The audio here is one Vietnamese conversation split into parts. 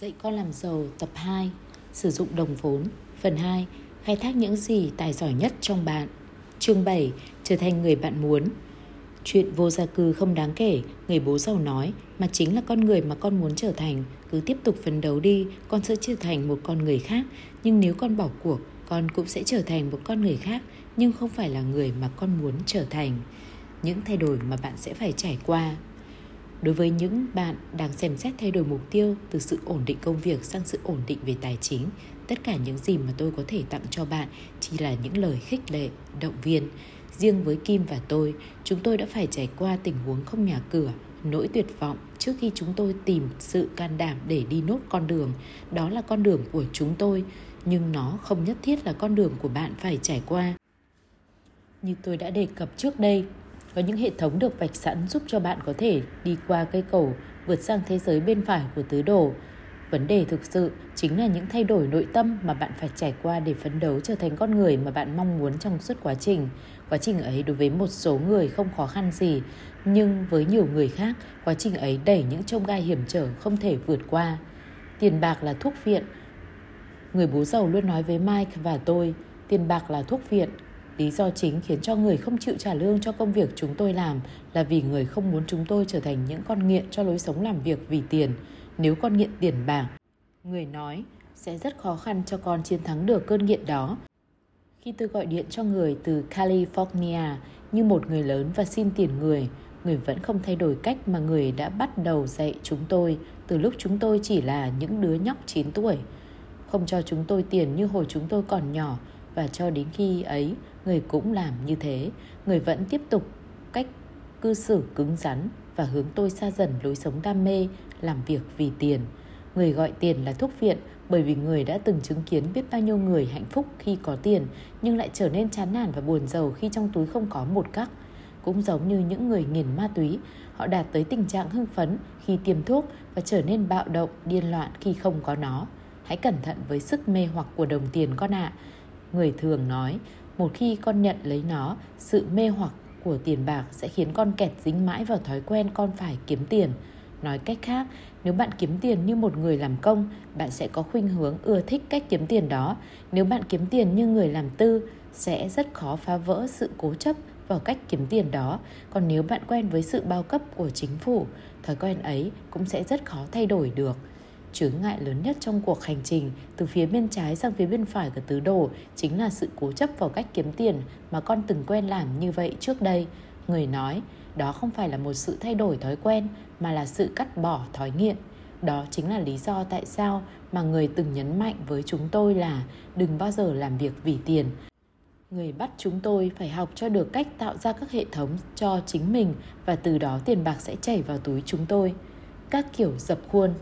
Dạy con làm giàu, tập 2 Sử dụng đồng vốn. Phần 2 Khai thác những gì tài giỏi nhất trong bạn. Chương 7 Trở thành người bạn muốn. Chuyện vô gia cư không đáng kể, Người bố giàu nói, Mà chính là con người mà con muốn trở thành. Cứ tiếp tục phấn đấu đi, Con sẽ trở thành một con người khác. Nhưng nếu con bỏ cuộc, Con cũng sẽ trở thành một con người khác, Nhưng không phải là người mà con muốn trở thành. Những thay đổi mà bạn sẽ phải trải qua. Đối với những bạn đang xem xét thay đổi mục tiêu từ sự ổn định công việc sang sự ổn định về tài chính, tất cả những gì mà tôi có thể tặng cho bạn chỉ là những lời khích lệ, động viên. Riêng với Kim và tôi, chúng tôi đã phải trải qua tình huống không nhà cửa, nỗi tuyệt vọng trước khi chúng tôi tìm sự can đảm để đi nốt con đường. Đó là con đường của chúng tôi, nhưng nó không nhất thiết là con đường của bạn phải trải qua. Như tôi đã đề cập trước đây, có những hệ thống được vạch sẵn giúp cho bạn có thể đi qua cây cầu vượt sang thế giới bên phải của tứ đồ. Vấn đề thực sự chính là những thay đổi nội tâm mà bạn phải trải qua để phấn đấu trở thành con người mà bạn mong muốn trong suốt quá trình. Quá trình ấy đối với một số người không khó khăn gì, nhưng với nhiều người khác, quá trình ấy đẩy những trông gai hiểm trở không thể vượt qua. Tiền bạc là thuốc viện. Người bố giàu luôn nói với Mike và tôi, tiền bạc là thuốc viện, Lý do chính khiến cho người không chịu trả lương cho công việc chúng tôi làm là vì người không muốn chúng tôi trở thành những con nghiện cho lối sống làm việc vì tiền. Nếu con nghiện tiền bạc, người nói sẽ rất khó khăn cho con chiến thắng được cơn nghiện đó. Khi tôi gọi điện cho người từ California như một người lớn và xin tiền người, người vẫn không thay đổi cách mà người đã bắt đầu dạy chúng tôi từ lúc chúng tôi chỉ là những đứa nhóc 9 tuổi. Không cho chúng tôi tiền như hồi chúng tôi còn nhỏ và cho đến khi ấy người cũng làm như thế. Người vẫn tiếp tục cách cư xử cứng rắn và hướng tôi xa dần lối sống đam mê, làm việc vì tiền. Người gọi tiền là thuốc viện bởi vì người đã từng chứng kiến biết bao nhiêu người hạnh phúc khi có tiền, nhưng lại trở nên chán nản và buồn giàu khi trong túi không có một cắc cũng giống như những người nghiền ma túy, họ đạt tới tình trạng hưng phấn khi tiêm thuốc và trở nên bạo động, điên loạn khi không có nó. Hãy cẩn thận với sức mê hoặc của đồng tiền con ạ. À. người thường nói một khi con nhận lấy nó, sự mê hoặc của tiền bạc sẽ khiến con kẹt dính mãi vào thói quen con phải kiếm tiền. Nói cách khác, nếu bạn kiếm tiền như một người làm công, bạn sẽ có khuynh hướng ưa thích cách kiếm tiền đó. Nếu bạn kiếm tiền như người làm tư, sẽ rất khó phá vỡ sự cố chấp vào cách kiếm tiền đó. Còn nếu bạn quen với sự bao cấp của chính phủ, thói quen ấy cũng sẽ rất khó thay đổi được chướng ngại lớn nhất trong cuộc hành trình từ phía bên trái sang phía bên phải của tứ đồ chính là sự cố chấp vào cách kiếm tiền mà con từng quen làm như vậy trước đây. Người nói, đó không phải là một sự thay đổi thói quen mà là sự cắt bỏ thói nghiện. Đó chính là lý do tại sao mà người từng nhấn mạnh với chúng tôi là đừng bao giờ làm việc vì tiền. Người bắt chúng tôi phải học cho được cách tạo ra các hệ thống cho chính mình và từ đó tiền bạc sẽ chảy vào túi chúng tôi. Các kiểu dập khuôn,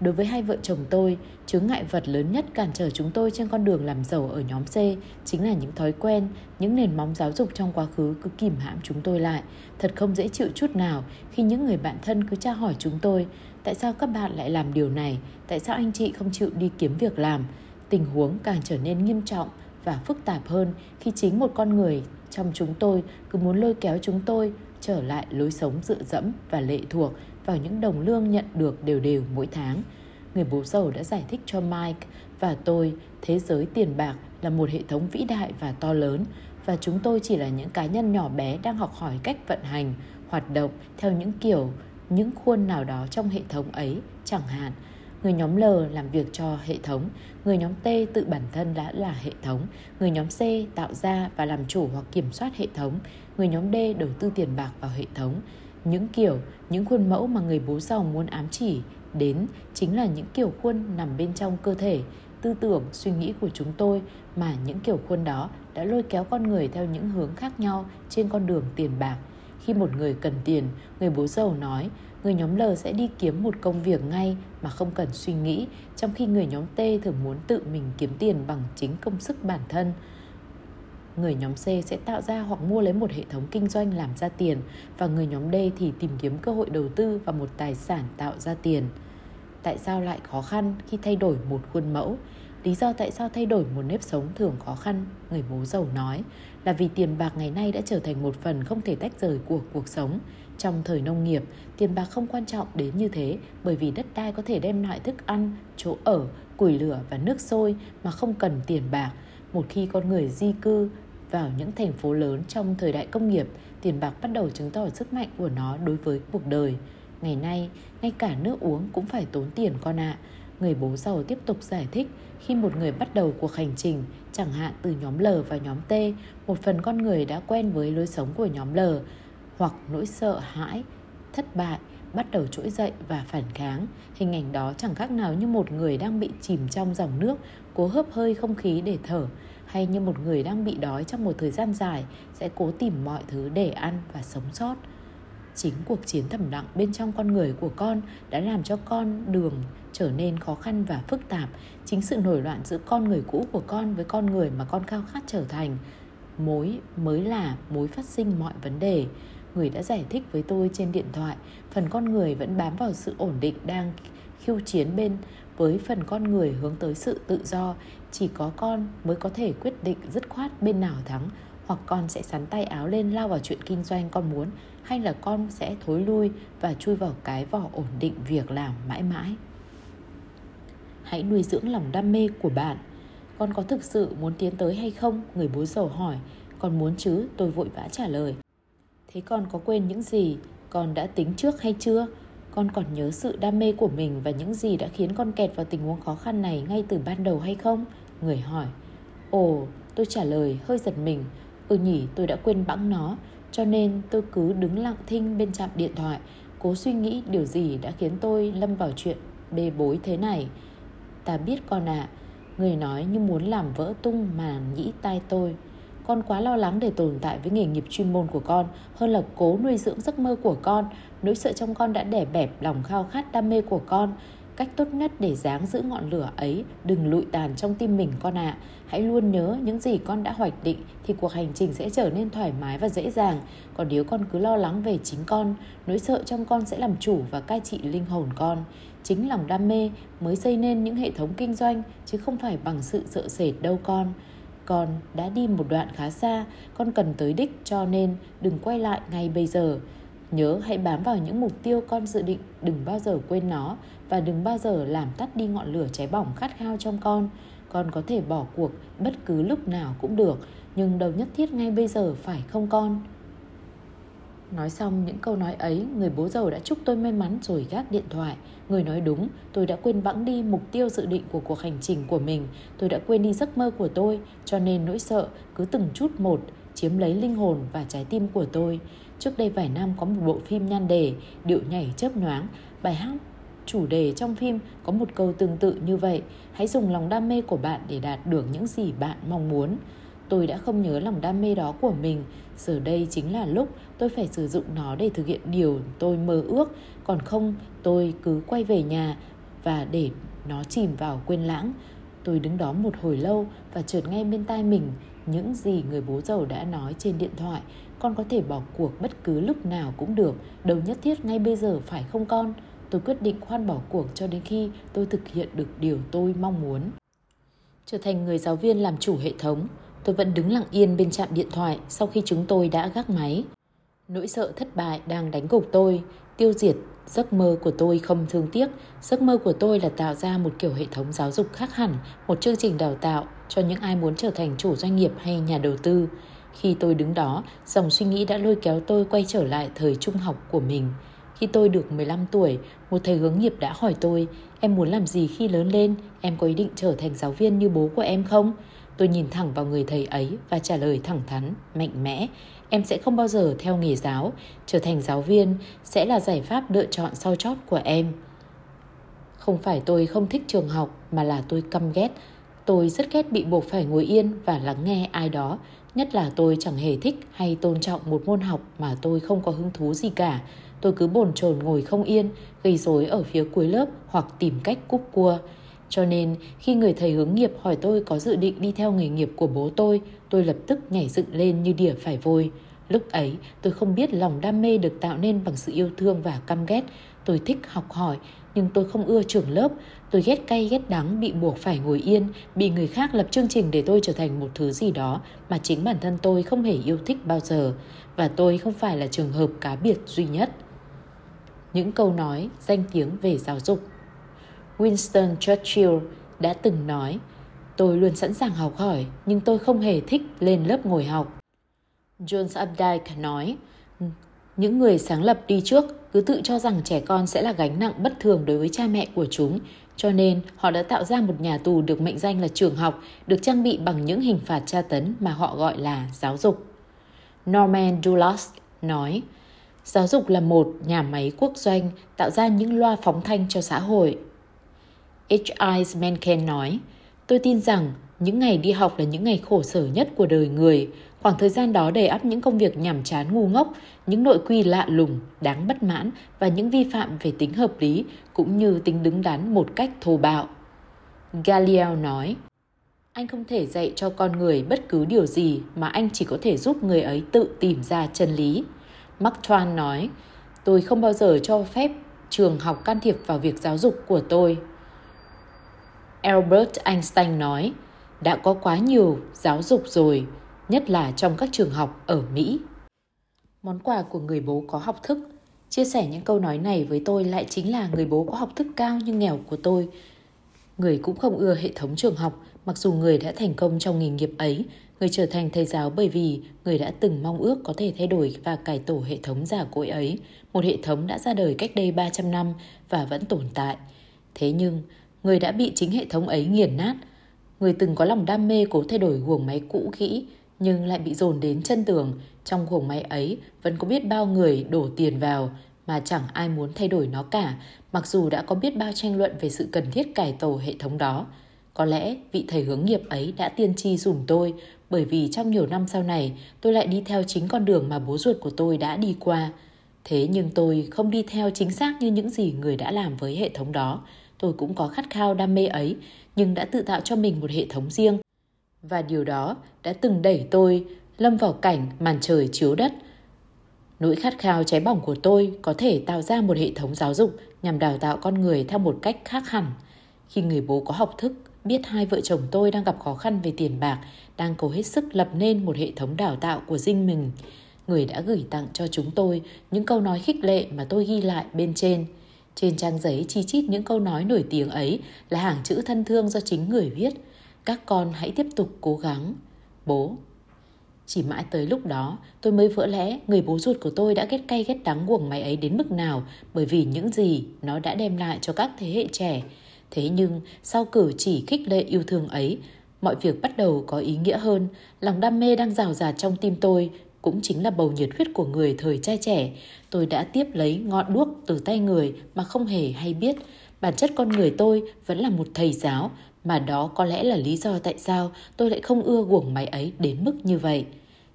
Đối với hai vợ chồng tôi, chướng ngại vật lớn nhất cản trở chúng tôi trên con đường làm giàu ở nhóm C chính là những thói quen, những nền móng giáo dục trong quá khứ cứ kìm hãm chúng tôi lại. Thật không dễ chịu chút nào khi những người bạn thân cứ tra hỏi chúng tôi tại sao các bạn lại làm điều này, tại sao anh chị không chịu đi kiếm việc làm. Tình huống càng trở nên nghiêm trọng và phức tạp hơn khi chính một con người trong chúng tôi cứ muốn lôi kéo chúng tôi trở lại lối sống dựa dẫm và lệ thuộc vào những đồng lương nhận được đều đều mỗi tháng. Người bố giàu đã giải thích cho Mike và tôi thế giới tiền bạc là một hệ thống vĩ đại và to lớn và chúng tôi chỉ là những cá nhân nhỏ bé đang học hỏi cách vận hành, hoạt động theo những kiểu, những khuôn nào đó trong hệ thống ấy, chẳng hạn Người nhóm L làm việc cho hệ thống, người nhóm T tự bản thân đã là hệ thống, người nhóm C tạo ra và làm chủ hoặc kiểm soát hệ thống, người nhóm D đầu tư tiền bạc vào hệ thống. Những kiểu, những khuôn mẫu mà người bố giàu muốn ám chỉ đến chính là những kiểu khuôn nằm bên trong cơ thể, tư tưởng, suy nghĩ của chúng tôi mà những kiểu khuôn đó đã lôi kéo con người theo những hướng khác nhau trên con đường tiền bạc. Khi một người cần tiền, người bố giàu nói, người nhóm L sẽ đi kiếm một công việc ngay mà không cần suy nghĩ, trong khi người nhóm T thường muốn tự mình kiếm tiền bằng chính công sức bản thân. Người nhóm C sẽ tạo ra hoặc mua lấy một hệ thống kinh doanh làm ra tiền và người nhóm D thì tìm kiếm cơ hội đầu tư vào một tài sản tạo ra tiền. Tại sao lại khó khăn khi thay đổi một khuôn mẫu? Lý do tại sao thay đổi một nếp sống thường khó khăn, người bố giàu nói, là vì tiền bạc ngày nay đã trở thành một phần không thể tách rời của cuộc sống. Trong thời nông nghiệp, tiền bạc không quan trọng đến như thế bởi vì đất đai có thể đem lại thức ăn, chỗ ở, củi lửa và nước sôi mà không cần tiền bạc. Một khi con người di cư vào những thành phố lớn trong thời đại công nghiệp, tiền bạc bắt đầu chứng tỏ sức mạnh của nó đối với cuộc đời. Ngày nay, ngay cả nước uống cũng phải tốn tiền con ạ. À. Người bố giàu tiếp tục giải thích khi một người bắt đầu cuộc hành trình, chẳng hạn từ nhóm L và nhóm T, một phần con người đã quen với lối sống của nhóm L, hoặc nỗi sợ hãi, thất bại, bắt đầu trỗi dậy và phản kháng. Hình ảnh đó chẳng khác nào như một người đang bị chìm trong dòng nước, cố hớp hơi không khí để thở, hay như một người đang bị đói trong một thời gian dài sẽ cố tìm mọi thứ để ăn và sống sót. Chính cuộc chiến thầm lặng bên trong con người của con đã làm cho con đường trở nên khó khăn và phức tạp. Chính sự nổi loạn giữa con người cũ của con với con người mà con khao khát trở thành, mối, mới là mối phát sinh mọi vấn đề người đã giải thích với tôi trên điện thoại, phần con người vẫn bám vào sự ổn định đang khiêu chiến bên với phần con người hướng tới sự tự do, chỉ có con mới có thể quyết định dứt khoát bên nào thắng, hoặc con sẽ sắn tay áo lên lao vào chuyện kinh doanh con muốn, hay là con sẽ thối lui và chui vào cái vỏ ổn định việc làm mãi mãi. Hãy nuôi dưỡng lòng đam mê của bạn. Con có thực sự muốn tiến tới hay không? Người bố giàu hỏi. Con muốn chứ? Tôi vội vã trả lời. Thế con có quên những gì? Con đã tính trước hay chưa? Con còn nhớ sự đam mê của mình và những gì đã khiến con kẹt vào tình huống khó khăn này ngay từ ban đầu hay không? Người hỏi. Ồ tôi trả lời hơi giật mình. Ừ nhỉ tôi đã quên bẵng nó. Cho nên tôi cứ đứng lặng thinh bên chạm điện thoại cố suy nghĩ điều gì đã khiến tôi lâm vào chuyện bê bối thế này. Ta biết con ạ. À, người nói như muốn làm vỡ tung màn nhĩ tai tôi con quá lo lắng để tồn tại với nghề nghiệp chuyên môn của con, hơn là cố nuôi dưỡng giấc mơ của con. Nỗi sợ trong con đã đè bẹp lòng khao khát đam mê của con. Cách tốt nhất để dáng giữ ngọn lửa ấy, đừng lụi tàn trong tim mình con ạ. À. hãy luôn nhớ những gì con đã hoạch định thì cuộc hành trình sẽ trở nên thoải mái và dễ dàng. Còn nếu con cứ lo lắng về chính con, nỗi sợ trong con sẽ làm chủ và cai trị linh hồn con. Chính lòng đam mê mới xây nên những hệ thống kinh doanh, chứ không phải bằng sự sợ sệt đâu con con đã đi một đoạn khá xa, con cần tới đích cho nên đừng quay lại ngay bây giờ. Nhớ hãy bám vào những mục tiêu con dự định, đừng bao giờ quên nó và đừng bao giờ làm tắt đi ngọn lửa cháy bỏng khát khao trong con. Con có thể bỏ cuộc bất cứ lúc nào cũng được, nhưng đâu nhất thiết ngay bây giờ, phải không con? Nói xong những câu nói ấy, người bố giàu đã chúc tôi may mắn rồi gác điện thoại. Người nói đúng, tôi đã quên bẵng đi mục tiêu dự định của cuộc hành trình của mình. Tôi đã quên đi giấc mơ của tôi, cho nên nỗi sợ cứ từng chút một chiếm lấy linh hồn và trái tim của tôi. Trước đây vài năm có một bộ phim nhan đề, điệu nhảy chớp nhoáng, bài hát chủ đề trong phim có một câu tương tự như vậy hãy dùng lòng đam mê của bạn để đạt được những gì bạn mong muốn tôi đã không nhớ lòng đam mê đó của mình. Giờ đây chính là lúc tôi phải sử dụng nó để thực hiện điều tôi mơ ước. Còn không, tôi cứ quay về nhà và để nó chìm vào quên lãng. Tôi đứng đó một hồi lâu và chợt nghe bên tai mình những gì người bố giàu đã nói trên điện thoại. Con có thể bỏ cuộc bất cứ lúc nào cũng được. Đâu nhất thiết ngay bây giờ, phải không con? Tôi quyết định khoan bỏ cuộc cho đến khi tôi thực hiện được điều tôi mong muốn. Trở thành người giáo viên làm chủ hệ thống tôi vẫn đứng lặng yên bên trạm điện thoại sau khi chúng tôi đã gác máy nỗi sợ thất bại đang đánh gục tôi tiêu diệt giấc mơ của tôi không thương tiếc giấc mơ của tôi là tạo ra một kiểu hệ thống giáo dục khác hẳn một chương trình đào tạo cho những ai muốn trở thành chủ doanh nghiệp hay nhà đầu tư khi tôi đứng đó dòng suy nghĩ đã lôi kéo tôi quay trở lại thời trung học của mình khi tôi được 15 tuổi, một thầy hướng nghiệp đã hỏi tôi, em muốn làm gì khi lớn lên? Em có ý định trở thành giáo viên như bố của em không? Tôi nhìn thẳng vào người thầy ấy và trả lời thẳng thắn, mạnh mẽ. Em sẽ không bao giờ theo nghề giáo, trở thành giáo viên sẽ là giải pháp lựa chọn sau chót của em. Không phải tôi không thích trường học mà là tôi căm ghét. Tôi rất ghét bị buộc phải ngồi yên và lắng nghe ai đó. Nhất là tôi chẳng hề thích hay tôn trọng một môn học mà tôi không có hứng thú gì cả tôi cứ bồn chồn ngồi không yên, gây rối ở phía cuối lớp hoặc tìm cách cúp cua. Cho nên khi người thầy hướng nghiệp hỏi tôi có dự định đi theo nghề nghiệp của bố tôi, tôi lập tức nhảy dựng lên như đỉa phải vôi. Lúc ấy tôi không biết lòng đam mê được tạo nên bằng sự yêu thương và căm ghét. Tôi thích học hỏi nhưng tôi không ưa trường lớp. Tôi ghét cay ghét đắng, bị buộc phải ngồi yên, bị người khác lập chương trình để tôi trở thành một thứ gì đó mà chính bản thân tôi không hề yêu thích bao giờ. Và tôi không phải là trường hợp cá biệt duy nhất. Những câu nói, danh tiếng về giáo dục Winston Churchill đã từng nói Tôi luôn sẵn sàng học hỏi, nhưng tôi không hề thích lên lớp ngồi học. Jones Updike nói, những người sáng lập đi trước cứ tự cho rằng trẻ con sẽ là gánh nặng bất thường đối với cha mẹ của chúng, cho nên họ đã tạo ra một nhà tù được mệnh danh là trường học, được trang bị bằng những hình phạt tra tấn mà họ gọi là giáo dục. Norman Dulles nói, giáo dục là một nhà máy quốc doanh tạo ra những loa phóng thanh cho xã hội. H.I. Mencken nói, tôi tin rằng những ngày đi học là những ngày khổ sở nhất của đời người. Khoảng thời gian đó đầy ắp những công việc nhảm chán ngu ngốc, những nội quy lạ lùng, đáng bất mãn và những vi phạm về tính hợp lý cũng như tính đứng đắn một cách thô bạo. Galileo nói, anh không thể dạy cho con người bất cứ điều gì mà anh chỉ có thể giúp người ấy tự tìm ra chân lý. Mark Twain nói, tôi không bao giờ cho phép trường học can thiệp vào việc giáo dục của tôi. Albert Einstein nói, đã có quá nhiều giáo dục rồi, nhất là trong các trường học ở Mỹ. Món quà của người bố có học thức. Chia sẻ những câu nói này với tôi lại chính là người bố có học thức cao nhưng nghèo của tôi. Người cũng không ưa hệ thống trường học, mặc dù người đã thành công trong nghề nghiệp ấy, người trở thành thầy giáo bởi vì người đã từng mong ước có thể thay đổi và cải tổ hệ thống giả cỗi ấy, một hệ thống đã ra đời cách đây 300 năm và vẫn tồn tại. Thế nhưng, người đã bị chính hệ thống ấy nghiền nát. Người từng có lòng đam mê cố thay đổi guồng máy cũ kỹ, nhưng lại bị dồn đến chân tường. Trong guồng máy ấy vẫn có biết bao người đổ tiền vào mà chẳng ai muốn thay đổi nó cả, mặc dù đã có biết bao tranh luận về sự cần thiết cải tổ hệ thống đó. Có lẽ vị thầy hướng nghiệp ấy đã tiên tri dùm tôi bởi vì trong nhiều năm sau này tôi lại đi theo chính con đường mà bố ruột của tôi đã đi qua. Thế nhưng tôi không đi theo chính xác như những gì người đã làm với hệ thống đó tôi cũng có khát khao đam mê ấy, nhưng đã tự tạo cho mình một hệ thống riêng. Và điều đó đã từng đẩy tôi lâm vào cảnh màn trời chiếu đất. Nỗi khát khao cháy bỏng của tôi có thể tạo ra một hệ thống giáo dục nhằm đào tạo con người theo một cách khác hẳn. Khi người bố có học thức, biết hai vợ chồng tôi đang gặp khó khăn về tiền bạc, đang cố hết sức lập nên một hệ thống đào tạo của riêng mình. Người đã gửi tặng cho chúng tôi những câu nói khích lệ mà tôi ghi lại bên trên – trên trang giấy chi chít những câu nói nổi tiếng ấy là hàng chữ thân thương do chính người viết. Các con hãy tiếp tục cố gắng. Bố. Chỉ mãi tới lúc đó, tôi mới vỡ lẽ người bố ruột của tôi đã ghét cay ghét đắng guồng máy ấy đến mức nào bởi vì những gì nó đã đem lại cho các thế hệ trẻ. Thế nhưng, sau cử chỉ khích lệ yêu thương ấy, mọi việc bắt đầu có ý nghĩa hơn. Lòng đam mê đang rào rạt trong tim tôi cũng chính là bầu nhiệt huyết của người thời trai trẻ. Tôi đã tiếp lấy ngọn đuốc từ tay người mà không hề hay biết. Bản chất con người tôi vẫn là một thầy giáo, mà đó có lẽ là lý do tại sao tôi lại không ưa guồng máy ấy đến mức như vậy.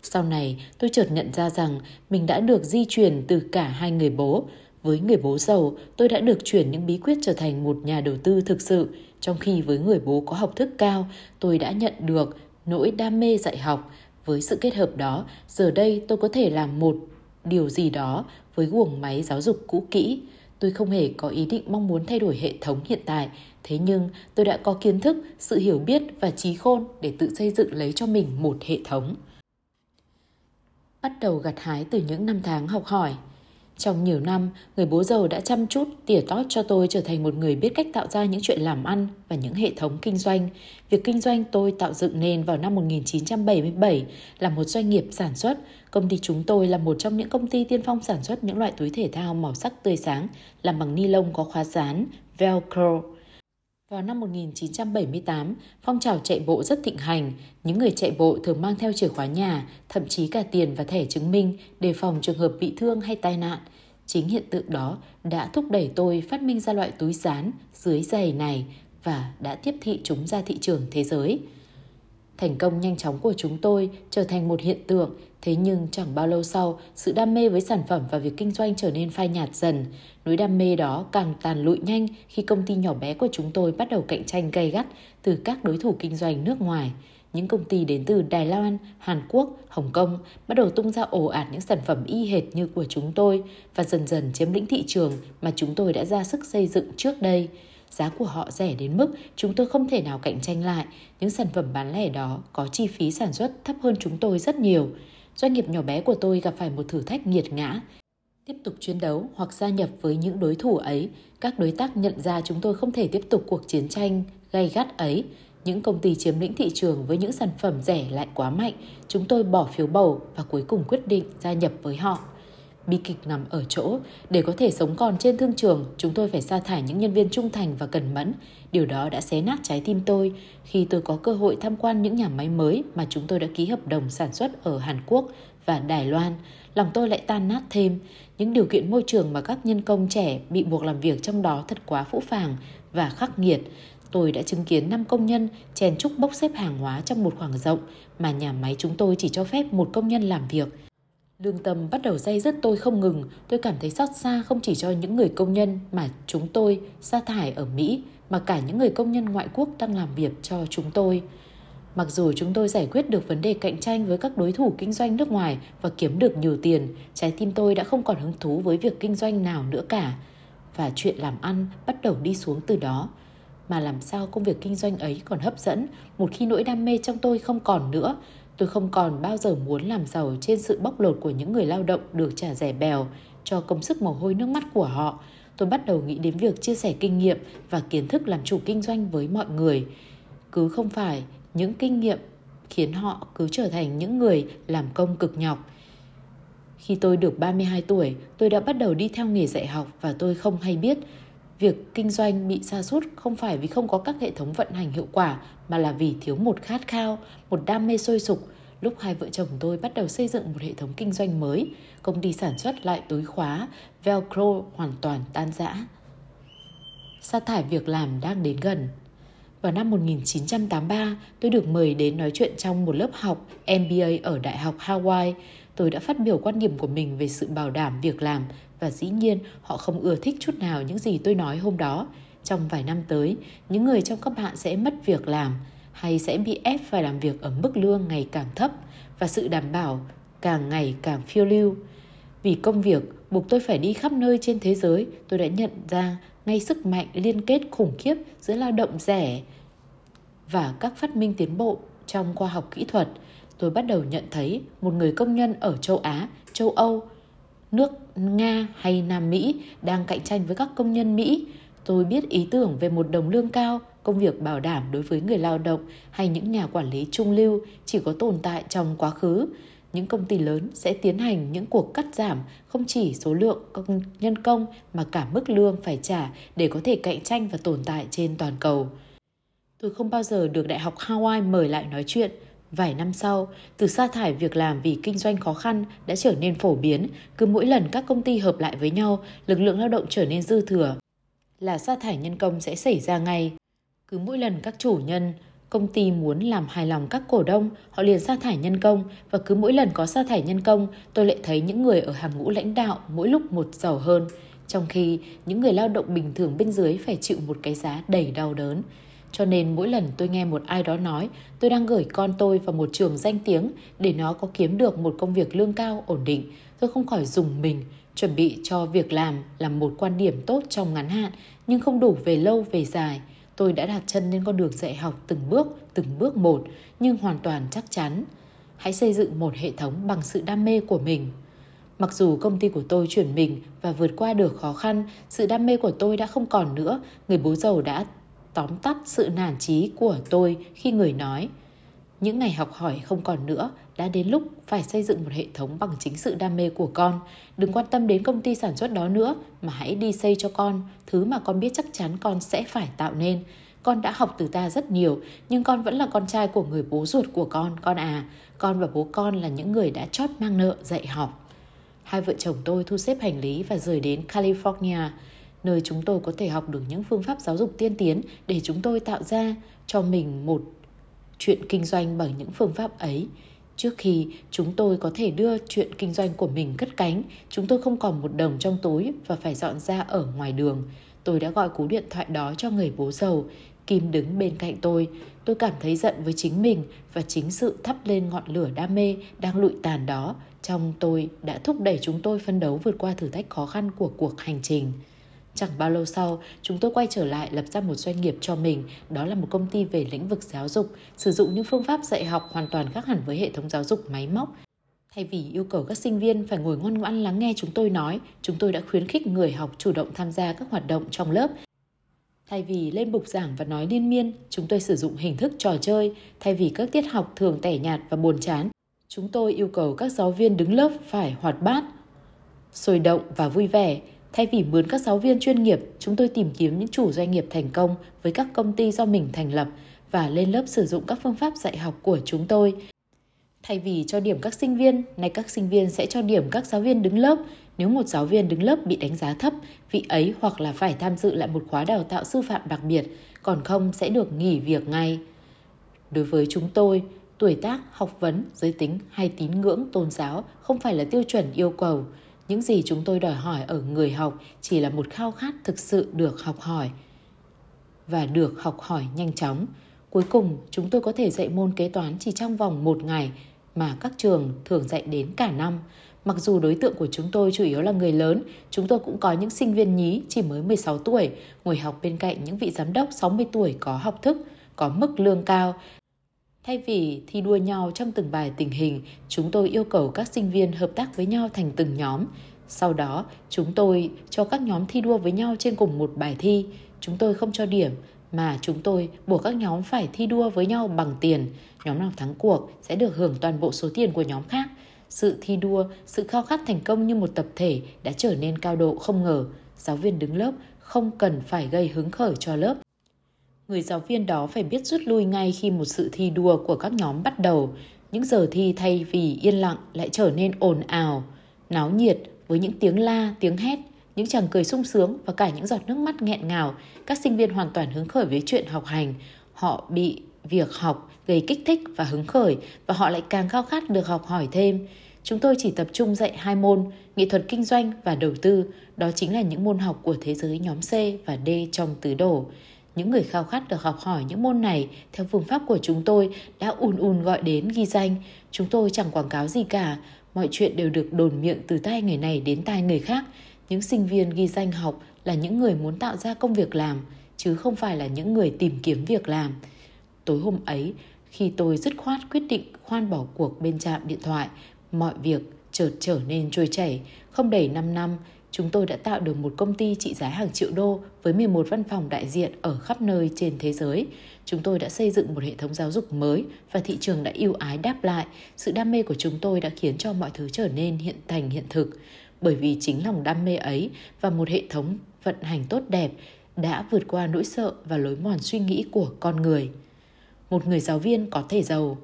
Sau này, tôi chợt nhận ra rằng mình đã được di truyền từ cả hai người bố. Với người bố giàu, tôi đã được chuyển những bí quyết trở thành một nhà đầu tư thực sự, trong khi với người bố có học thức cao, tôi đã nhận được nỗi đam mê dạy học, với sự kết hợp đó, giờ đây tôi có thể làm một điều gì đó với guồng máy giáo dục cũ kỹ. Tôi không hề có ý định mong muốn thay đổi hệ thống hiện tại, thế nhưng tôi đã có kiến thức, sự hiểu biết và trí khôn để tự xây dựng lấy cho mình một hệ thống. Bắt đầu gặt hái từ những năm tháng học hỏi, trong nhiều năm, người bố giàu đã chăm chút tỉa tót cho tôi trở thành một người biết cách tạo ra những chuyện làm ăn và những hệ thống kinh doanh. Việc kinh doanh tôi tạo dựng nên vào năm 1977 là một doanh nghiệp sản xuất. Công ty chúng tôi là một trong những công ty tiên phong sản xuất những loại túi thể thao màu sắc tươi sáng làm bằng ni lông có khóa dán, Velcro. Vào năm 1978, phong trào chạy bộ rất thịnh hành. Những người chạy bộ thường mang theo chìa khóa nhà, thậm chí cả tiền và thẻ chứng minh để phòng trường hợp bị thương hay tai nạn. Chính hiện tượng đó đã thúc đẩy tôi phát minh ra loại túi dán dưới giày này và đã tiếp thị chúng ra thị trường thế giới. Thành công nhanh chóng của chúng tôi trở thành một hiện tượng, thế nhưng chẳng bao lâu sau, sự đam mê với sản phẩm và việc kinh doanh trở nên phai nhạt dần. Nỗi đam mê đó càng tàn lụi nhanh khi công ty nhỏ bé của chúng tôi bắt đầu cạnh tranh gay gắt từ các đối thủ kinh doanh nước ngoài. những công ty đến từ Đài Loan, Hàn Quốc, Hồng Kông bắt đầu tung ra ồ ạt những sản phẩm y hệt như của chúng tôi và dần dần chiếm lĩnh thị trường mà chúng tôi đã ra sức xây dựng trước đây. Giá của họ rẻ đến mức chúng tôi không thể nào cạnh tranh lại. Những sản phẩm bán lẻ đó có chi phí sản xuất thấp hơn chúng tôi rất nhiều. Doanh nghiệp nhỏ bé của tôi gặp phải một thử thách nghiệt ngã. Tiếp tục chiến đấu hoặc gia nhập với những đối thủ ấy, các đối tác nhận ra chúng tôi không thể tiếp tục cuộc chiến tranh gay gắt ấy những công ty chiếm lĩnh thị trường với những sản phẩm rẻ lại quá mạnh, chúng tôi bỏ phiếu bầu và cuối cùng quyết định gia nhập với họ. Bi kịch nằm ở chỗ, để có thể sống còn trên thương trường, chúng tôi phải sa thải những nhân viên trung thành và cần mẫn. Điều đó đã xé nát trái tim tôi khi tôi có cơ hội tham quan những nhà máy mới mà chúng tôi đã ký hợp đồng sản xuất ở Hàn Quốc và Đài Loan. Lòng tôi lại tan nát thêm. Những điều kiện môi trường mà các nhân công trẻ bị buộc làm việc trong đó thật quá phũ phàng và khắc nghiệt. Tôi đã chứng kiến 5 công nhân chèn trúc bốc xếp hàng hóa trong một khoảng rộng mà nhà máy chúng tôi chỉ cho phép một công nhân làm việc. Lương tâm bắt đầu dây dứt tôi không ngừng, tôi cảm thấy xót xa không chỉ cho những người công nhân mà chúng tôi sa thải ở Mỹ, mà cả những người công nhân ngoại quốc đang làm việc cho chúng tôi. Mặc dù chúng tôi giải quyết được vấn đề cạnh tranh với các đối thủ kinh doanh nước ngoài và kiếm được nhiều tiền, trái tim tôi đã không còn hứng thú với việc kinh doanh nào nữa cả. Và chuyện làm ăn bắt đầu đi xuống từ đó mà làm sao công việc kinh doanh ấy còn hấp dẫn một khi nỗi đam mê trong tôi không còn nữa tôi không còn bao giờ muốn làm giàu trên sự bóc lột của những người lao động được trả rẻ bèo cho công sức mồ hôi nước mắt của họ. Tôi bắt đầu nghĩ đến việc chia sẻ kinh nghiệm và kiến thức làm chủ kinh doanh với mọi người. Cứ không phải những kinh nghiệm khiến họ cứ trở thành những người làm công cực nhọc. Khi tôi được 32 tuổi, tôi đã bắt đầu đi theo nghề dạy học và tôi không hay biết Việc kinh doanh bị sa sút không phải vì không có các hệ thống vận hành hiệu quả mà là vì thiếu một khát khao, một đam mê sôi sục. Lúc hai vợ chồng tôi bắt đầu xây dựng một hệ thống kinh doanh mới, công ty sản xuất lại túi khóa, Velcro hoàn toàn tan rã. Sa thải việc làm đang đến gần. Vào năm 1983, tôi được mời đến nói chuyện trong một lớp học MBA ở Đại học Hawaii. Tôi đã phát biểu quan điểm của mình về sự bảo đảm việc làm và dĩ nhiên họ không ưa thích chút nào những gì tôi nói hôm đó. Trong vài năm tới, những người trong các bạn sẽ mất việc làm hay sẽ bị ép phải làm việc ở mức lương ngày càng thấp và sự đảm bảo càng ngày càng phiêu lưu. Vì công việc buộc tôi phải đi khắp nơi trên thế giới, tôi đã nhận ra ngay sức mạnh liên kết khủng khiếp giữa lao động rẻ và các phát minh tiến bộ trong khoa học kỹ thuật. Tôi bắt đầu nhận thấy một người công nhân ở châu Á, châu Âu nước Nga hay Nam Mỹ đang cạnh tranh với các công nhân Mỹ. Tôi biết ý tưởng về một đồng lương cao, công việc bảo đảm đối với người lao động hay những nhà quản lý trung lưu chỉ có tồn tại trong quá khứ. Những công ty lớn sẽ tiến hành những cuộc cắt giảm không chỉ số lượng công nhân công mà cả mức lương phải trả để có thể cạnh tranh và tồn tại trên toàn cầu. Tôi không bao giờ được Đại học Hawaii mời lại nói chuyện – Vài năm sau, từ sa thải việc làm vì kinh doanh khó khăn đã trở nên phổ biến, cứ mỗi lần các công ty hợp lại với nhau, lực lượng lao động trở nên dư thừa. Là sa thải nhân công sẽ xảy ra ngay. Cứ mỗi lần các chủ nhân, công ty muốn làm hài lòng các cổ đông, họ liền sa thải nhân công và cứ mỗi lần có sa thải nhân công, tôi lại thấy những người ở hàng ngũ lãnh đạo mỗi lúc một giàu hơn, trong khi những người lao động bình thường bên dưới phải chịu một cái giá đầy đau đớn. Cho nên mỗi lần tôi nghe một ai đó nói tôi đang gửi con tôi vào một trường danh tiếng để nó có kiếm được một công việc lương cao ổn định, tôi không khỏi dùng mình, chuẩn bị cho việc làm là một quan điểm tốt trong ngắn hạn nhưng không đủ về lâu về dài. Tôi đã đặt chân lên con đường dạy học từng bước, từng bước một nhưng hoàn toàn chắc chắn. Hãy xây dựng một hệ thống bằng sự đam mê của mình. Mặc dù công ty của tôi chuyển mình và vượt qua được khó khăn, sự đam mê của tôi đã không còn nữa. Người bố giàu đã tóm tắt sự nản trí của tôi khi người nói. Những ngày học hỏi không còn nữa, đã đến lúc phải xây dựng một hệ thống bằng chính sự đam mê của con. Đừng quan tâm đến công ty sản xuất đó nữa, mà hãy đi xây cho con. Thứ mà con biết chắc chắn con sẽ phải tạo nên. Con đã học từ ta rất nhiều, nhưng con vẫn là con trai của người bố ruột của con con à. Con và bố con là những người đã chót mang nợ dạy học. Hai vợ chồng tôi thu xếp hành lý và rời đến california nơi chúng tôi có thể học được những phương pháp giáo dục tiên tiến để chúng tôi tạo ra cho mình một chuyện kinh doanh bằng những phương pháp ấy. Trước khi chúng tôi có thể đưa chuyện kinh doanh của mình cất cánh, chúng tôi không còn một đồng trong túi và phải dọn ra ở ngoài đường. tôi đã gọi cú điện thoại đó cho người bố giàu. Kim đứng bên cạnh tôi. Tôi cảm thấy giận với chính mình và chính sự thắp lên ngọn lửa đam mê đang lụi tàn đó trong tôi đã thúc đẩy chúng tôi phân đấu vượt qua thử thách khó khăn của cuộc hành trình. Chẳng bao lâu sau, chúng tôi quay trở lại lập ra một doanh nghiệp cho mình, đó là một công ty về lĩnh vực giáo dục, sử dụng những phương pháp dạy học hoàn toàn khác hẳn với hệ thống giáo dục máy móc. Thay vì yêu cầu các sinh viên phải ngồi ngoan ngoãn lắng nghe chúng tôi nói, chúng tôi đã khuyến khích người học chủ động tham gia các hoạt động trong lớp. Thay vì lên bục giảng và nói liên miên, chúng tôi sử dụng hình thức trò chơi. Thay vì các tiết học thường tẻ nhạt và buồn chán, chúng tôi yêu cầu các giáo viên đứng lớp phải hoạt bát, sôi động và vui vẻ. Thay vì mướn các giáo viên chuyên nghiệp, chúng tôi tìm kiếm những chủ doanh nghiệp thành công với các công ty do mình thành lập và lên lớp sử dụng các phương pháp dạy học của chúng tôi. Thay vì cho điểm các sinh viên, nay các sinh viên sẽ cho điểm các giáo viên đứng lớp. Nếu một giáo viên đứng lớp bị đánh giá thấp, vị ấy hoặc là phải tham dự lại một khóa đào tạo sư phạm đặc biệt, còn không sẽ được nghỉ việc ngay. Đối với chúng tôi, tuổi tác, học vấn, giới tính hay tín ngưỡng tôn giáo không phải là tiêu chuẩn yêu cầu. Những gì chúng tôi đòi hỏi ở người học chỉ là một khao khát thực sự được học hỏi và được học hỏi nhanh chóng. Cuối cùng, chúng tôi có thể dạy môn kế toán chỉ trong vòng một ngày mà các trường thường dạy đến cả năm. Mặc dù đối tượng của chúng tôi chủ yếu là người lớn, chúng tôi cũng có những sinh viên nhí chỉ mới 16 tuổi, ngồi học bên cạnh những vị giám đốc 60 tuổi có học thức, có mức lương cao. Thay vì thi đua nhau trong từng bài tình hình, chúng tôi yêu cầu các sinh viên hợp tác với nhau thành từng nhóm. Sau đó, chúng tôi cho các nhóm thi đua với nhau trên cùng một bài thi. Chúng tôi không cho điểm, mà chúng tôi buộc các nhóm phải thi đua với nhau bằng tiền. Nhóm nào thắng cuộc sẽ được hưởng toàn bộ số tiền của nhóm khác. Sự thi đua, sự khao khát thành công như một tập thể đã trở nên cao độ không ngờ. Giáo viên đứng lớp không cần phải gây hứng khởi cho lớp. Người giáo viên đó phải biết rút lui ngay khi một sự thi đua của các nhóm bắt đầu. Những giờ thi thay vì yên lặng lại trở nên ồn ào, náo nhiệt với những tiếng la, tiếng hét, những chàng cười sung sướng và cả những giọt nước mắt nghẹn ngào. Các sinh viên hoàn toàn hứng khởi với chuyện học hành. Họ bị việc học gây kích thích và hứng khởi và họ lại càng khao khát được học hỏi thêm. Chúng tôi chỉ tập trung dạy hai môn, nghệ thuật kinh doanh và đầu tư, đó chính là những môn học của thế giới nhóm C và D trong tứ đổ. Những người khao khát được học hỏi những môn này theo phương pháp của chúng tôi đã ùn ùn gọi đến ghi danh. Chúng tôi chẳng quảng cáo gì cả, mọi chuyện đều được đồn miệng từ tai người này đến tai người khác. Những sinh viên ghi danh học là những người muốn tạo ra công việc làm, chứ không phải là những người tìm kiếm việc làm. Tối hôm ấy, khi tôi dứt khoát quyết định khoan bỏ cuộc bên trạm điện thoại, mọi việc chợt trở nên trôi chảy. Không đầy 5 năm, chúng tôi đã tạo được một công ty trị giá hàng triệu đô với 11 văn phòng đại diện ở khắp nơi trên thế giới. Chúng tôi đã xây dựng một hệ thống giáo dục mới và thị trường đã yêu ái đáp lại. Sự đam mê của chúng tôi đã khiến cho mọi thứ trở nên hiện thành hiện thực. Bởi vì chính lòng đam mê ấy và một hệ thống vận hành tốt đẹp đã vượt qua nỗi sợ và lối mòn suy nghĩ của con người một người giáo viên có thể giàu.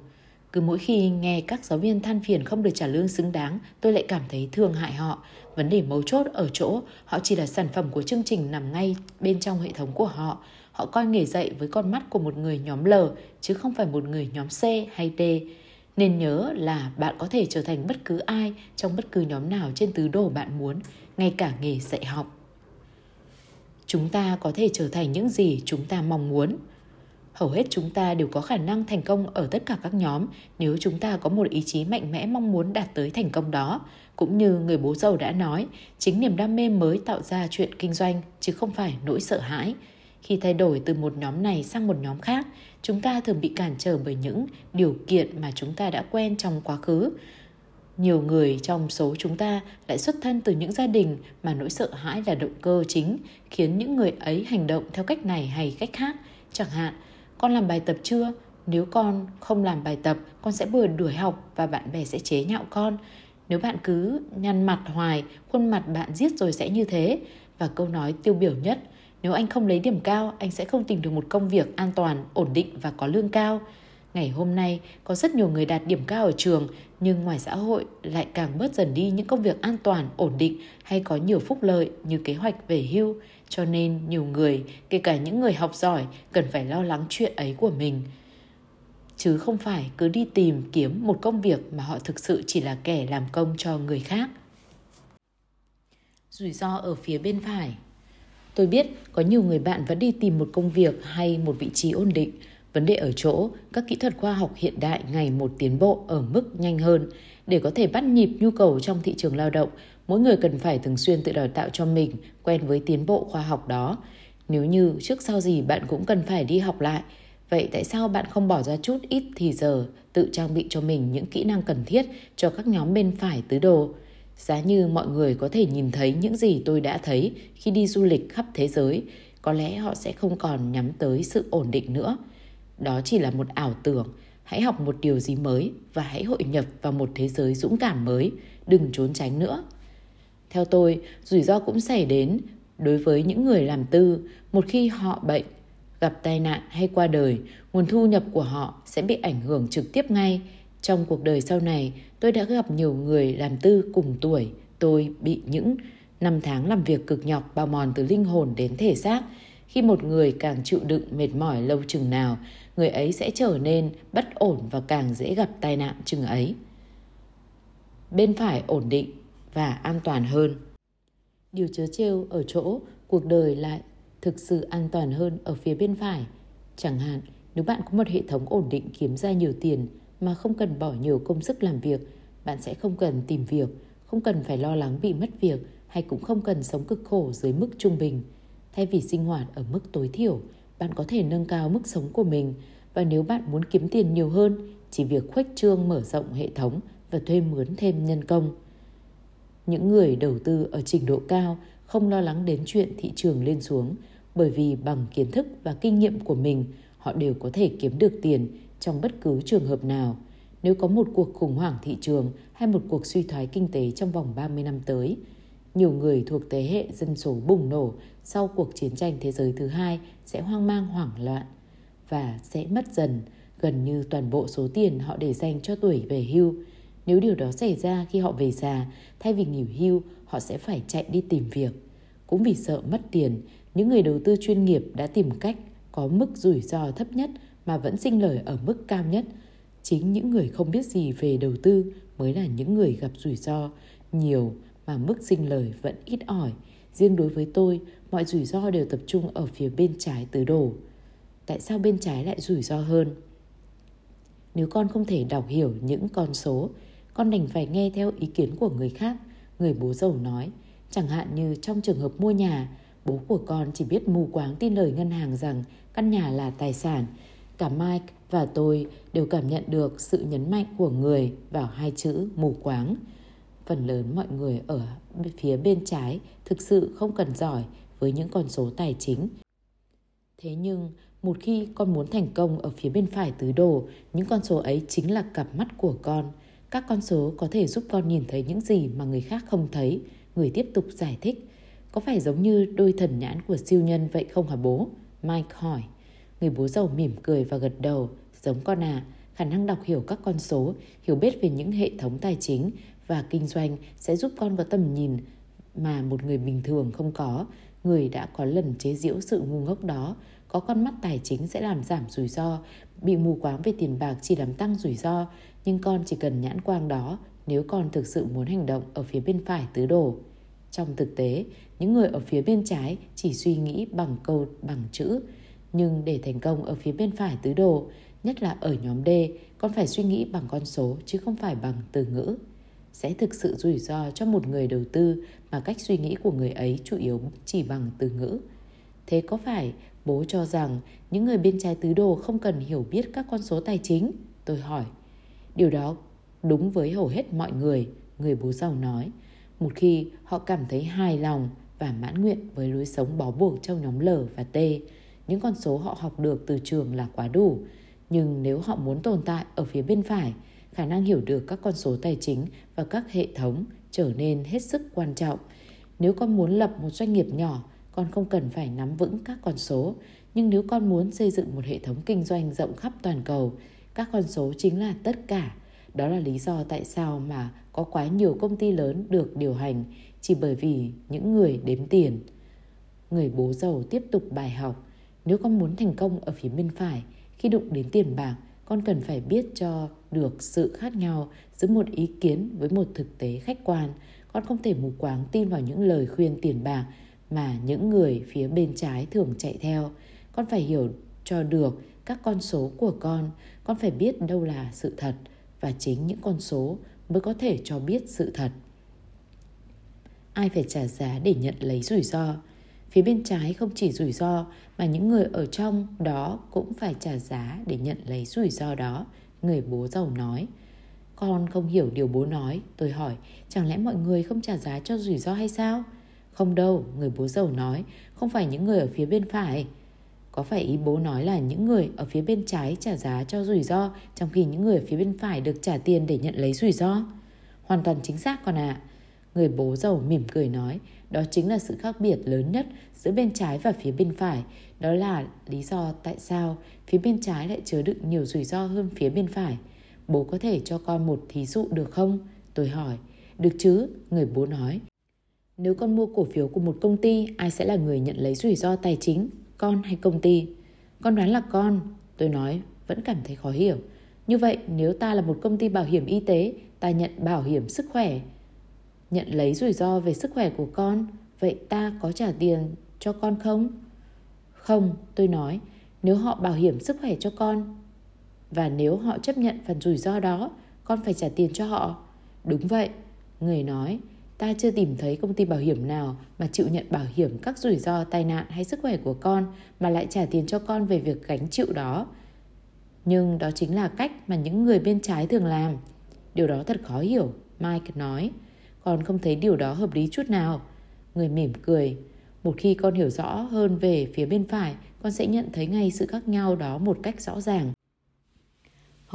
Cứ mỗi khi nghe các giáo viên than phiền không được trả lương xứng đáng, tôi lại cảm thấy thương hại họ. Vấn đề mấu chốt ở chỗ, họ chỉ là sản phẩm của chương trình nằm ngay bên trong hệ thống của họ. Họ coi nghề dạy với con mắt của một người nhóm L, chứ không phải một người nhóm C hay D. Nên nhớ là bạn có thể trở thành bất cứ ai trong bất cứ nhóm nào trên tứ đồ bạn muốn, ngay cả nghề dạy học. Chúng ta có thể trở thành những gì chúng ta mong muốn hầu hết chúng ta đều có khả năng thành công ở tất cả các nhóm nếu chúng ta có một ý chí mạnh mẽ mong muốn đạt tới thành công đó. Cũng như người bố giàu đã nói, chính niềm đam mê mới tạo ra chuyện kinh doanh, chứ không phải nỗi sợ hãi. Khi thay đổi từ một nhóm này sang một nhóm khác, chúng ta thường bị cản trở bởi những điều kiện mà chúng ta đã quen trong quá khứ. Nhiều người trong số chúng ta lại xuất thân từ những gia đình mà nỗi sợ hãi là động cơ chính khiến những người ấy hành động theo cách này hay cách khác. Chẳng hạn con làm bài tập chưa? Nếu con không làm bài tập, con sẽ vừa đuổi học và bạn bè sẽ chế nhạo con. Nếu bạn cứ nhăn mặt hoài, khuôn mặt bạn giết rồi sẽ như thế. Và câu nói tiêu biểu nhất, nếu anh không lấy điểm cao, anh sẽ không tìm được một công việc an toàn, ổn định và có lương cao. Ngày hôm nay, có rất nhiều người đạt điểm cao ở trường, nhưng ngoài xã hội lại càng bớt dần đi những công việc an toàn, ổn định hay có nhiều phúc lợi như kế hoạch về hưu. Cho nên nhiều người, kể cả những người học giỏi, cần phải lo lắng chuyện ấy của mình. Chứ không phải cứ đi tìm kiếm một công việc mà họ thực sự chỉ là kẻ làm công cho người khác. Rủi ro ở phía bên phải Tôi biết có nhiều người bạn vẫn đi tìm một công việc hay một vị trí ổn định. Vấn đề ở chỗ, các kỹ thuật khoa học hiện đại ngày một tiến bộ ở mức nhanh hơn. Để có thể bắt nhịp nhu cầu trong thị trường lao động, mỗi người cần phải thường xuyên tự đào tạo cho mình, quen với tiến bộ khoa học đó. Nếu như trước sau gì bạn cũng cần phải đi học lại, vậy tại sao bạn không bỏ ra chút ít thì giờ tự trang bị cho mình những kỹ năng cần thiết cho các nhóm bên phải tứ đồ? Giá như mọi người có thể nhìn thấy những gì tôi đã thấy khi đi du lịch khắp thế giới, có lẽ họ sẽ không còn nhắm tới sự ổn định nữa. Đó chỉ là một ảo tưởng. Hãy học một điều gì mới và hãy hội nhập vào một thế giới dũng cảm mới, đừng trốn tránh nữa. Theo tôi, rủi ro cũng xảy đến đối với những người làm tư một khi họ bệnh, gặp tai nạn hay qua đời, nguồn thu nhập của họ sẽ bị ảnh hưởng trực tiếp ngay. Trong cuộc đời sau này, tôi đã gặp nhiều người làm tư cùng tuổi. Tôi bị những năm tháng làm việc cực nhọc bao mòn từ linh hồn đến thể xác. Khi một người càng chịu đựng mệt mỏi lâu chừng nào, người ấy sẽ trở nên bất ổn và càng dễ gặp tai nạn chừng ấy. Bên phải ổn định và an toàn hơn. Điều chớ trêu ở chỗ cuộc đời lại thực sự an toàn hơn ở phía bên phải. Chẳng hạn, nếu bạn có một hệ thống ổn định kiếm ra nhiều tiền mà không cần bỏ nhiều công sức làm việc, bạn sẽ không cần tìm việc, không cần phải lo lắng bị mất việc hay cũng không cần sống cực khổ dưới mức trung bình. Thay vì sinh hoạt ở mức tối thiểu, bạn có thể nâng cao mức sống của mình và nếu bạn muốn kiếm tiền nhiều hơn, chỉ việc khuếch trương mở rộng hệ thống và thuê mướn thêm nhân công. Những người đầu tư ở trình độ cao không lo lắng đến chuyện thị trường lên xuống bởi vì bằng kiến thức và kinh nghiệm của mình, họ đều có thể kiếm được tiền trong bất cứ trường hợp nào. Nếu có một cuộc khủng hoảng thị trường hay một cuộc suy thoái kinh tế trong vòng 30 năm tới, nhiều người thuộc thế hệ dân số bùng nổ sau cuộc chiến tranh thế giới thứ hai sẽ hoang mang hoảng loạn và sẽ mất dần gần như toàn bộ số tiền họ để dành cho tuổi về hưu. Nếu điều đó xảy ra khi họ về già, thay vì nghỉ hưu, họ sẽ phải chạy đi tìm việc. Cũng vì sợ mất tiền, những người đầu tư chuyên nghiệp đã tìm cách có mức rủi ro thấp nhất mà vẫn sinh lời ở mức cao nhất. Chính những người không biết gì về đầu tư mới là những người gặp rủi ro nhiều mà mức sinh lời vẫn ít ỏi. Riêng đối với tôi, mọi rủi ro đều tập trung ở phía bên trái tứ đồ. Tại sao bên trái lại rủi ro hơn? Nếu con không thể đọc hiểu những con số, con đành phải nghe theo ý kiến của người khác, người bố giàu nói. Chẳng hạn như trong trường hợp mua nhà, bố của con chỉ biết mù quáng tin lời ngân hàng rằng căn nhà là tài sản. Cả Mike và tôi đều cảm nhận được sự nhấn mạnh của người vào hai chữ mù quáng. Phần lớn mọi người ở phía bên trái thực sự không cần giỏi với những con số tài chính. Thế nhưng, một khi con muốn thành công ở phía bên phải tứ đồ, những con số ấy chính là cặp mắt của con. Các con số có thể giúp con nhìn thấy những gì mà người khác không thấy. Người tiếp tục giải thích. Có phải giống như đôi thần nhãn của siêu nhân vậy không hả bố? Mike hỏi. Người bố giàu mỉm cười và gật đầu. Giống con à, khả năng đọc hiểu các con số, hiểu biết về những hệ thống tài chính và kinh doanh sẽ giúp con có tầm nhìn mà một người bình thường không có. Người đã có lần chế giễu sự ngu ngốc đó, có con mắt tài chính sẽ làm giảm rủi ro, bị mù quáng về tiền bạc chỉ làm tăng rủi ro, nhưng con chỉ cần nhãn quang đó nếu con thực sự muốn hành động ở phía bên phải tứ đồ. Trong thực tế, những người ở phía bên trái chỉ suy nghĩ bằng câu bằng chữ, nhưng để thành công ở phía bên phải tứ đồ, nhất là ở nhóm D, con phải suy nghĩ bằng con số chứ không phải bằng từ ngữ. Sẽ thực sự rủi ro cho một người đầu tư mà cách suy nghĩ của người ấy chủ yếu chỉ bằng từ ngữ. Thế có phải bố cho rằng những người bên trái tứ đồ không cần hiểu biết các con số tài chính? Tôi hỏi. Điều đó đúng với hầu hết mọi người, người bố giàu nói. Một khi họ cảm thấy hài lòng và mãn nguyện với lối sống bó buộc trong nhóm L và T, những con số họ học được từ trường là quá đủ. Nhưng nếu họ muốn tồn tại ở phía bên phải, khả năng hiểu được các con số tài chính và các hệ thống trở nên hết sức quan trọng. Nếu con muốn lập một doanh nghiệp nhỏ, con không cần phải nắm vững các con số, nhưng nếu con muốn xây dựng một hệ thống kinh doanh rộng khắp toàn cầu, các con số chính là tất cả. Đó là lý do tại sao mà có quá nhiều công ty lớn được điều hành chỉ bởi vì những người đếm tiền. Người bố giàu tiếp tục bài học. Nếu con muốn thành công ở phía bên phải, khi đụng đến tiền bạc, con cần phải biết cho được sự khác nhau giữa một ý kiến với một thực tế khách quan. Con không thể mù quáng tin vào những lời khuyên tiền bạc mà những người phía bên trái thường chạy theo. Con phải hiểu cho được các con số của con, con phải biết đâu là sự thật và chính những con số mới có thể cho biết sự thật. Ai phải trả giá để nhận lấy rủi ro? Phía bên trái không chỉ rủi ro mà những người ở trong đó cũng phải trả giá để nhận lấy rủi ro đó, người bố giàu nói. Con không hiểu điều bố nói, tôi hỏi, chẳng lẽ mọi người không trả giá cho rủi ro hay sao? Không đâu, người bố giàu nói, không phải những người ở phía bên phải. Có phải ý bố nói là những người ở phía bên trái trả giá cho rủi ro, trong khi những người ở phía bên phải được trả tiền để nhận lấy rủi ro? Hoàn toàn chính xác con ạ. À. Người bố giàu mỉm cười nói, đó chính là sự khác biệt lớn nhất giữa bên trái và phía bên phải. Đó là lý do tại sao phía bên trái lại chứa đựng nhiều rủi ro hơn phía bên phải. Bố có thể cho con một thí dụ được không? Tôi hỏi. Được chứ, người bố nói. Nếu con mua cổ phiếu của một công ty, ai sẽ là người nhận lấy rủi ro tài chính? Con hay công ty? Con đoán là con. Tôi nói, vẫn cảm thấy khó hiểu. Như vậy, nếu ta là một công ty bảo hiểm y tế, ta nhận bảo hiểm sức khỏe, nhận lấy rủi ro về sức khỏe của con, vậy ta có trả tiền cho con không? Không, tôi nói, nếu họ bảo hiểm sức khỏe cho con và nếu họ chấp nhận phần rủi ro đó, con phải trả tiền cho họ. Đúng vậy, người nói, ta chưa tìm thấy công ty bảo hiểm nào mà chịu nhận bảo hiểm các rủi ro tai nạn hay sức khỏe của con mà lại trả tiền cho con về việc gánh chịu đó. Nhưng đó chính là cách mà những người bên trái thường làm. Điều đó thật khó hiểu, Mike nói. Con không thấy điều đó hợp lý chút nào. Người mỉm cười. Một khi con hiểu rõ hơn về phía bên phải, con sẽ nhận thấy ngay sự khác nhau đó một cách rõ ràng.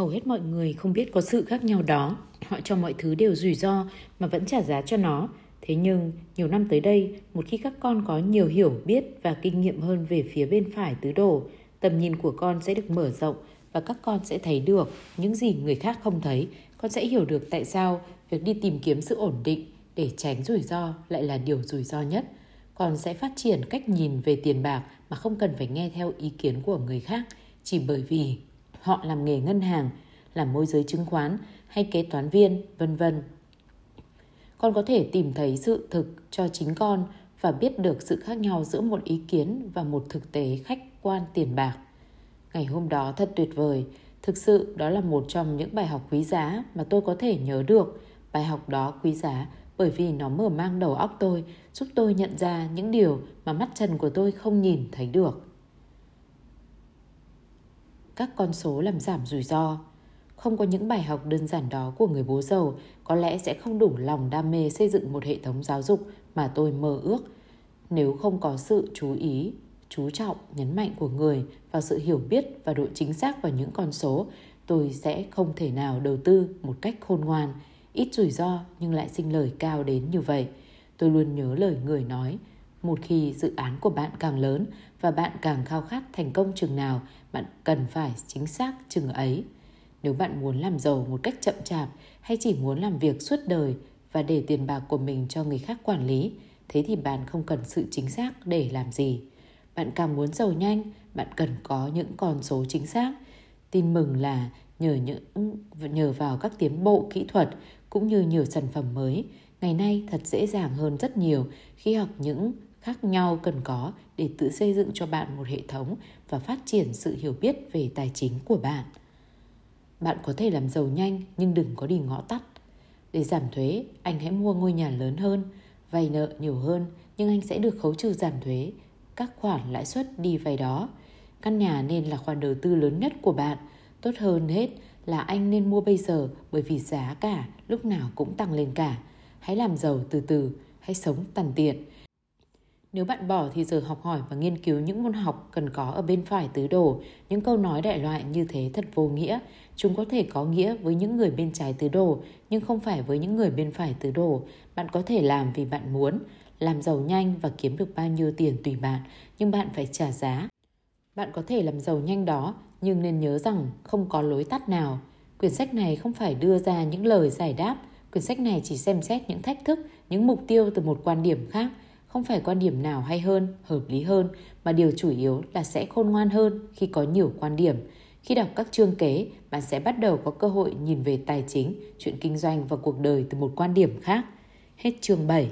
Hầu hết mọi người không biết có sự khác nhau đó. Họ cho mọi thứ đều rủi ro mà vẫn trả giá cho nó. Thế nhưng, nhiều năm tới đây, một khi các con có nhiều hiểu biết và kinh nghiệm hơn về phía bên phải tứ đồ, tầm nhìn của con sẽ được mở rộng và các con sẽ thấy được những gì người khác không thấy. Con sẽ hiểu được tại sao việc đi tìm kiếm sự ổn định để tránh rủi ro lại là điều rủi ro nhất. Con sẽ phát triển cách nhìn về tiền bạc mà không cần phải nghe theo ý kiến của người khác chỉ bởi vì họ làm nghề ngân hàng, làm môi giới chứng khoán hay kế toán viên, vân vân. Con có thể tìm thấy sự thực cho chính con và biết được sự khác nhau giữa một ý kiến và một thực tế khách quan tiền bạc. Ngày hôm đó thật tuyệt vời, thực sự đó là một trong những bài học quý giá mà tôi có thể nhớ được. Bài học đó quý giá bởi vì nó mở mang đầu óc tôi, giúp tôi nhận ra những điều mà mắt trần của tôi không nhìn thấy được các con số làm giảm rủi ro. Không có những bài học đơn giản đó của người bố giàu, có lẽ sẽ không đủ lòng đam mê xây dựng một hệ thống giáo dục mà tôi mơ ước. Nếu không có sự chú ý, chú trọng, nhấn mạnh của người vào sự hiểu biết và độ chính xác vào những con số, tôi sẽ không thể nào đầu tư một cách khôn ngoan, ít rủi ro nhưng lại sinh lời cao đến như vậy. Tôi luôn nhớ lời người nói, một khi dự án của bạn càng lớn và bạn càng khao khát thành công chừng nào, bạn cần phải chính xác chừng ấy. Nếu bạn muốn làm giàu một cách chậm chạp hay chỉ muốn làm việc suốt đời và để tiền bạc của mình cho người khác quản lý, thế thì bạn không cần sự chính xác để làm gì. Bạn càng muốn giàu nhanh, bạn cần có những con số chính xác. Tin mừng là nhờ những nhờ vào các tiến bộ kỹ thuật cũng như nhiều sản phẩm mới, ngày nay thật dễ dàng hơn rất nhiều khi học những khác nhau cần có để tự xây dựng cho bạn một hệ thống và phát triển sự hiểu biết về tài chính của bạn. Bạn có thể làm giàu nhanh nhưng đừng có đi ngõ tắt. Để giảm thuế, anh hãy mua ngôi nhà lớn hơn, vay nợ nhiều hơn nhưng anh sẽ được khấu trừ giảm thuế các khoản lãi suất đi vay đó. Căn nhà nên là khoản đầu tư lớn nhất của bạn. Tốt hơn hết là anh nên mua bây giờ bởi vì giá cả lúc nào cũng tăng lên cả. Hãy làm giàu từ từ, hãy sống tằn tiện nếu bạn bỏ thì giờ học hỏi và nghiên cứu những môn học cần có ở bên phải tứ đồ, những câu nói đại loại như thế thật vô nghĩa. Chúng có thể có nghĩa với những người bên trái tứ đồ, nhưng không phải với những người bên phải tứ đồ. Bạn có thể làm vì bạn muốn, làm giàu nhanh và kiếm được bao nhiêu tiền tùy bạn, nhưng bạn phải trả giá. Bạn có thể làm giàu nhanh đó, nhưng nên nhớ rằng không có lối tắt nào. Quyển sách này không phải đưa ra những lời giải đáp, quyển sách này chỉ xem xét những thách thức, những mục tiêu từ một quan điểm khác – không phải quan điểm nào hay hơn, hợp lý hơn, mà điều chủ yếu là sẽ khôn ngoan hơn khi có nhiều quan điểm. Khi đọc các chương kế, bạn sẽ bắt đầu có cơ hội nhìn về tài chính, chuyện kinh doanh và cuộc đời từ một quan điểm khác. Hết chương 7